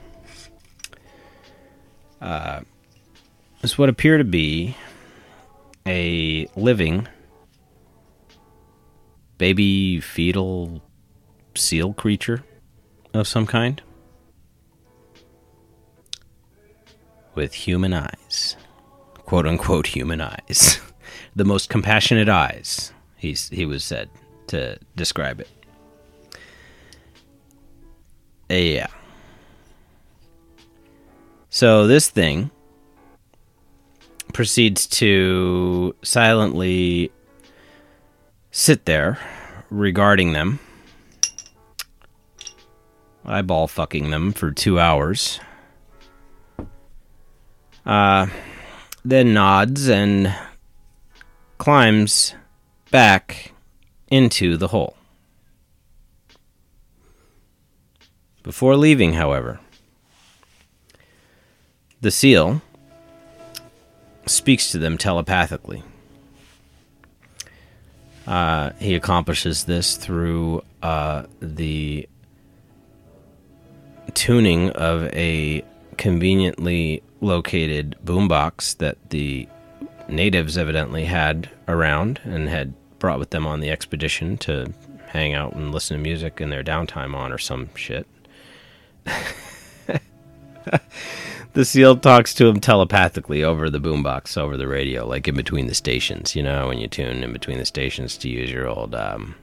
Uh, is what appear to be a living baby fetal seal creature of some kind with human eyes. Quote unquote human eyes. The most compassionate eyes he's he was said to describe it. Uh, yeah. So this thing proceeds to silently sit there regarding them, eyeball fucking them for two hours. Uh, then nods and climbs back into the hole. Before leaving, however, the seal speaks to them telepathically. Uh, he accomplishes this through uh, the tuning of a conveniently located boombox that the natives evidently had around and had brought with them on the expedition to hang out and listen to music in their downtime on or some shit. the seal talks to him telepathically over the boombox, over the radio, like in between the stations. You know, when you tune in between the stations to use your old um,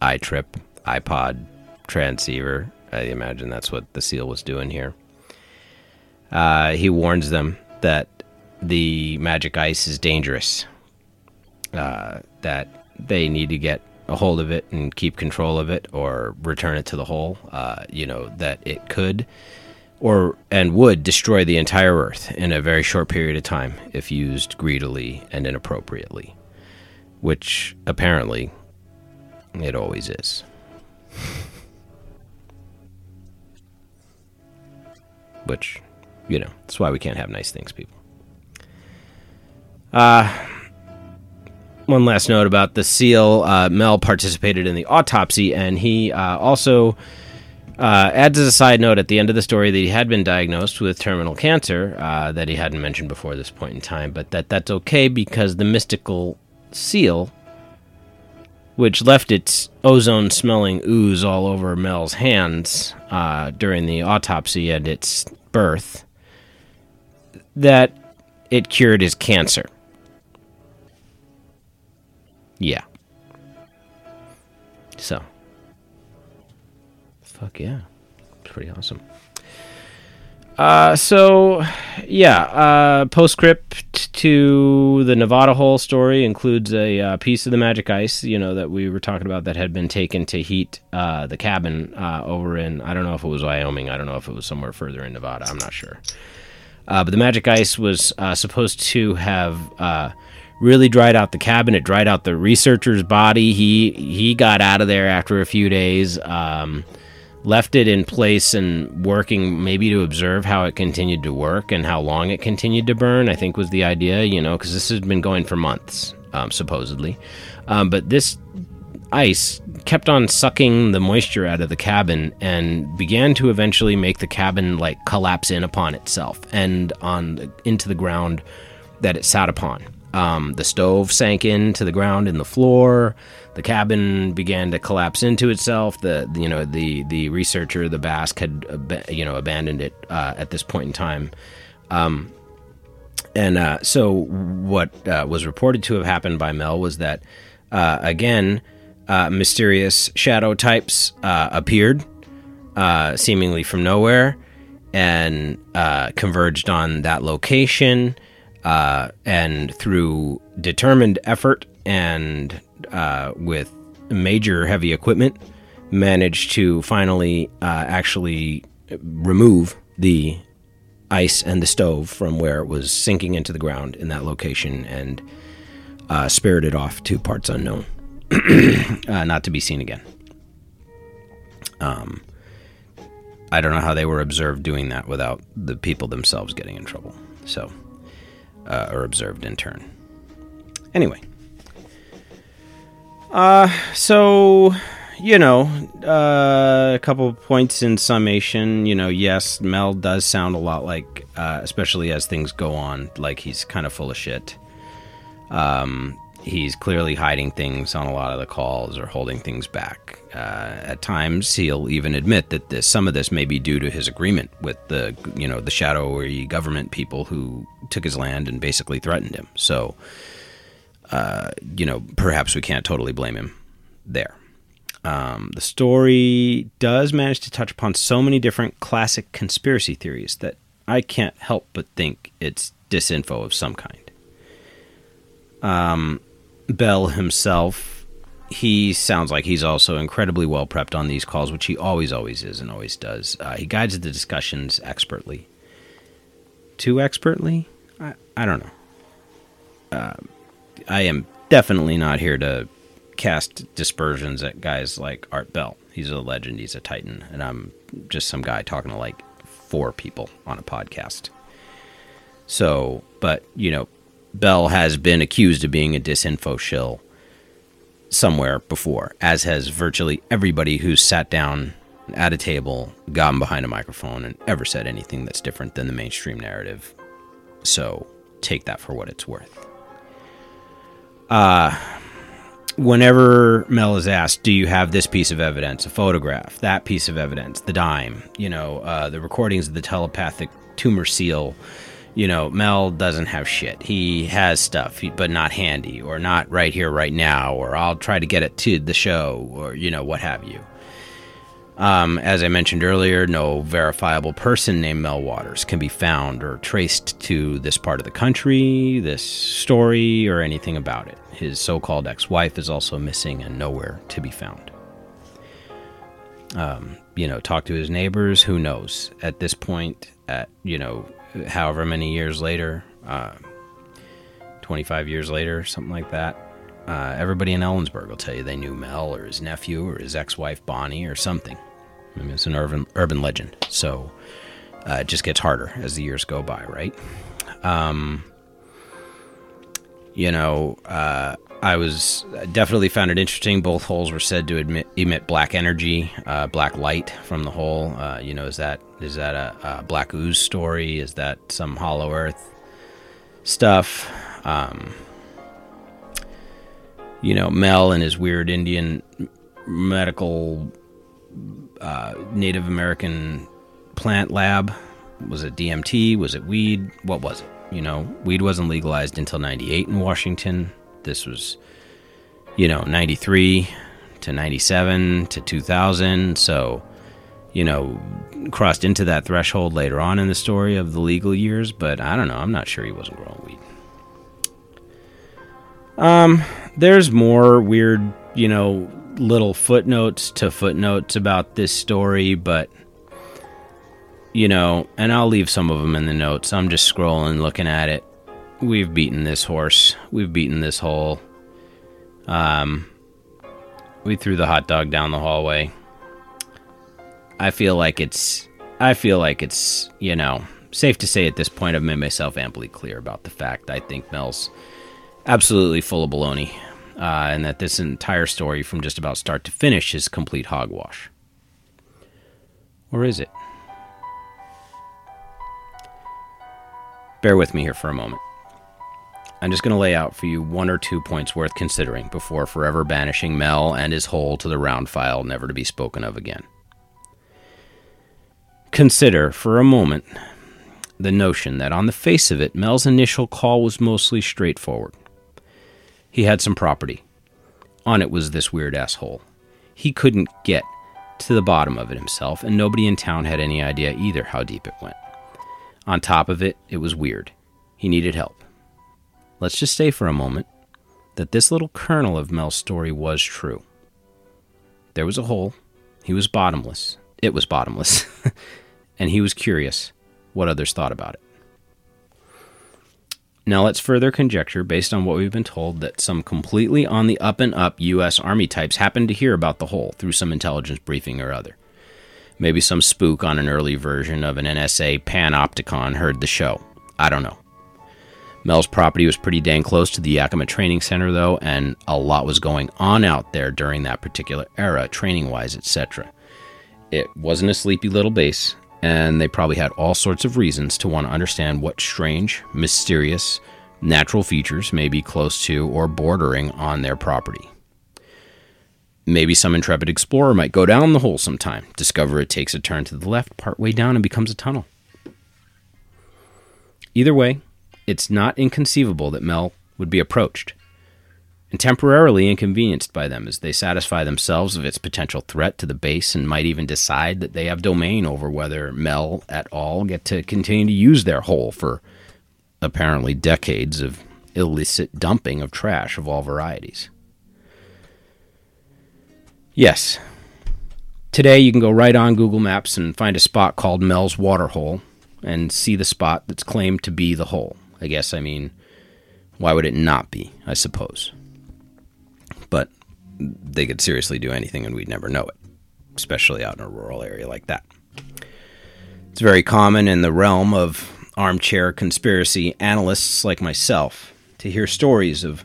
iTrip iPod transceiver. I imagine that's what the seal was doing here. Uh, he warns them that the magic ice is dangerous, uh, that they need to get a hold of it and keep control of it or return it to the hole. Uh, you know, that it could or and would destroy the entire earth in a very short period of time if used greedily and inappropriately which apparently it always is which you know that's why we can't have nice things people. Uh one last note about the seal. Uh, mel participated in the autopsy and he uh, also uh, adds as a side note at the end of the story that he had been diagnosed with terminal cancer uh, that he hadn't mentioned before this point in time, but that that's okay because the mystical seal, which left its ozone smelling ooze all over Mel's hands uh, during the autopsy and its birth, that it cured his cancer. Yeah. So. Fuck yeah. It's pretty awesome. Uh, so, yeah, uh, postscript to the Nevada Hole story includes a uh, piece of the magic ice, you know, that we were talking about that had been taken to heat uh, the cabin uh, over in, I don't know if it was Wyoming, I don't know if it was somewhere further in Nevada, I'm not sure. Uh, but the magic ice was uh, supposed to have uh, really dried out the cabin. It dried out the researcher's body. He he got out of there after a few days. Um, left it in place and working maybe to observe how it continued to work and how long it continued to burn, I think was the idea, you know, because this has been going for months, um, supposedly. Um, but this ice kept on sucking the moisture out of the cabin and began to eventually make the cabin like collapse in upon itself and on into the ground that it sat upon. Um, the stove sank into the ground in the floor. The cabin began to collapse into itself. The you know the the researcher, the Basque, had you know abandoned it uh, at this point in time. Um, and uh, so what uh, was reported to have happened by Mel was that uh, again, uh, mysterious shadow types uh, appeared, seemingly from nowhere, and converged on that location. and through determined effort and uh, with major heavy equipment, managed to finally uh, actually remove the ice and the stove from where it was sinking into the ground in that location and uh, spirited off to parts unknown, uh, not to be seen again. Um, I don't know how they were observed doing that without the people themselves getting in trouble. So, uh, or observed in turn. Anyway, uh, so you know, uh, a couple points in summation. You know, yes, Mel does sound a lot like, uh, especially as things go on, like he's kind of full of shit. Um, he's clearly hiding things on a lot of the calls or holding things back. Uh, at times, he'll even admit that this, some of this may be due to his agreement with the, you know, the shadowy government people who took his land and basically threatened him. So, uh, you know, perhaps we can't totally blame him there. Um, the story does manage to touch upon so many different classic conspiracy theories that I can't help but think it's disinfo of some kind. Um, Bell himself, he sounds like he's also incredibly well prepped on these calls, which he always, always is and always does. Uh, he guides the discussions expertly. Too expertly? I, I don't know. Uh, I am definitely not here to cast dispersions at guys like Art Bell. He's a legend. He's a titan, and I'm just some guy talking to like four people on a podcast. So, but you know, Bell has been accused of being a disinfo shill somewhere before, as has virtually everybody who's sat down at a table, gotten behind a microphone, and ever said anything that's different than the mainstream narrative. So take that for what it's worth. Uh, whenever Mel is asked, "Do you have this piece of evidence? A photograph? That piece of evidence? The dime? You know, uh, the recordings of the telepathic tumor seal." You know, Mel doesn't have shit. He has stuff, but not handy, or not right here, right now, or I'll try to get it to the show, or you know, what have you. Um, as I mentioned earlier, no verifiable person named Mel Waters can be found or traced to this part of the country, this story, or anything about it. His so called ex wife is also missing and nowhere to be found. Um, you know, talk to his neighbors, who knows? At this point, at, you know, however many years later, uh, 25 years later, something like that, uh, everybody in Ellensburg will tell you they knew Mel or his nephew or his ex wife Bonnie or something. I mean, it's an urban urban legend, so uh, it just gets harder as the years go by, right? Um, you know, uh, I was definitely found it interesting. Both holes were said to emit, emit black energy, uh, black light from the hole. Uh, you know, is that is that a, a, black ooze story? Is that some Hollow Earth stuff? Um, you know, Mel and his weird Indian medical uh, Native American plant lab. Was it DMT? Was it weed? What was it? You know, weed wasn't legalized until 98 in Washington. This was, you know, 93 to 97 to 2000. So, you know, crossed into that threshold later on in the story of the legal years, but I don't know. I'm not sure he wasn't growing weed. Um, there's more weird, you know, little footnotes to footnotes about this story, but you know, and I'll leave some of them in the notes. I'm just scrolling, looking at it. We've beaten this horse. We've beaten this hole. Um, we threw the hot dog down the hallway. I feel like it's. I feel like it's. You know, safe to say at this point, I've made myself amply clear about the fact I think Mel's absolutely full of baloney, uh, and that this entire story, from just about start to finish, is complete hogwash. Or is it? Bear with me here for a moment. I'm just going to lay out for you one or two points worth considering before forever banishing Mel and his hole to the round file, never to be spoken of again. Consider for a moment the notion that on the face of it, Mel's initial call was mostly straightforward. He had some property. On it was this weird asshole. He couldn't get to the bottom of it himself, and nobody in town had any idea either how deep it went. On top of it, it was weird. He needed help. Let's just say for a moment that this little kernel of Mel's story was true. There was a hole. He was bottomless. It was bottomless. and he was curious what others thought about it. Now let's further conjecture, based on what we've been told, that some completely on the up and up U.S. Army types happened to hear about the hole through some intelligence briefing or other. Maybe some spook on an early version of an NSA panopticon heard the show. I don't know. Mel's property was pretty dang close to the Yakima Training Center, though, and a lot was going on out there during that particular era, training wise, etc. It wasn't a sleepy little base, and they probably had all sorts of reasons to want to understand what strange, mysterious, natural features may be close to or bordering on their property. Maybe some intrepid explorer might go down the hole sometime, discover it takes a turn to the left partway down and becomes a tunnel. Either way, it's not inconceivable that Mel would be approached and temporarily inconvenienced by them as they satisfy themselves of its potential threat to the base and might even decide that they have domain over whether Mel at all get to continue to use their hole for apparently decades of illicit dumping of trash of all varieties. Yes. Today you can go right on Google Maps and find a spot called Mel's Waterhole and see the spot that's claimed to be the hole. I guess I mean why would it not be, I suppose they could seriously do anything and we'd never know it, especially out in a rural area like that. It's very common in the realm of armchair conspiracy analysts like myself to hear stories of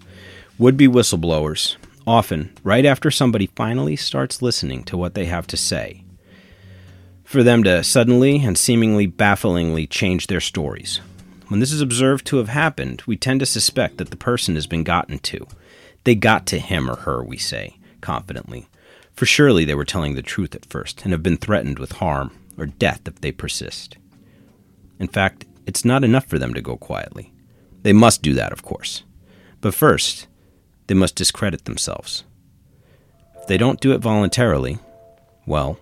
would be whistleblowers, often right after somebody finally starts listening to what they have to say. For them to suddenly and seemingly bafflingly change their stories. When this is observed to have happened, we tend to suspect that the person has been gotten to they got to him or her, we say, confidently. For surely they were telling the truth at first, and have been threatened with harm or death if they persist. In fact, it's not enough for them to go quietly. They must do that, of course. But first, they must discredit themselves. If they don't do it voluntarily, well,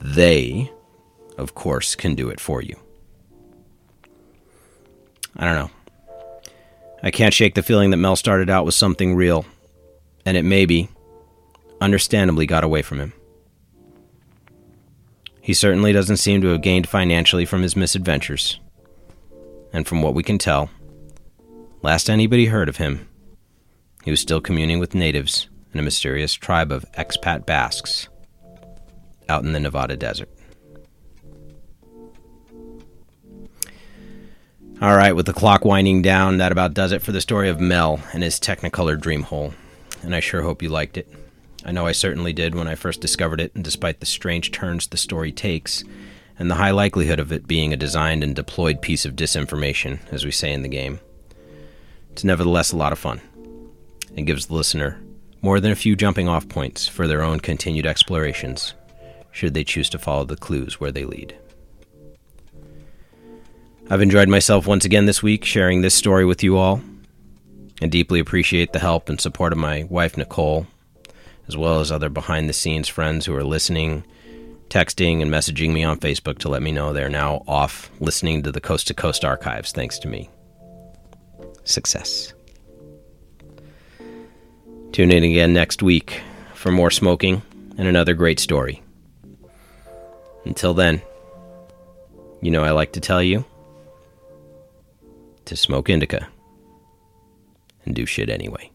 they, of course, can do it for you. I don't know. I can't shake the feeling that Mel started out with something real, and it maybe, understandably, got away from him. He certainly doesn't seem to have gained financially from his misadventures. And from what we can tell, last anybody heard of him, he was still communing with natives in a mysterious tribe of expat Basques out in the Nevada desert. All right, with the clock winding down, that about does it for the story of Mel and his Technicolor dream hole. And I sure hope you liked it. I know I certainly did when I first discovered it, and despite the strange turns the story takes, and the high likelihood of it being a designed and deployed piece of disinformation, as we say in the game, it's nevertheless a lot of fun. and gives the listener more than a few jumping off points for their own continued explorations, should they choose to follow the clues where they lead. I've enjoyed myself once again this week sharing this story with you all. I deeply appreciate the help and support of my wife, Nicole, as well as other behind the scenes friends who are listening, texting, and messaging me on Facebook to let me know they're now off listening to the Coast to Coast archives thanks to me. Success. Tune in again next week for more smoking and another great story. Until then, you know I like to tell you to smoke indica and do shit anyway.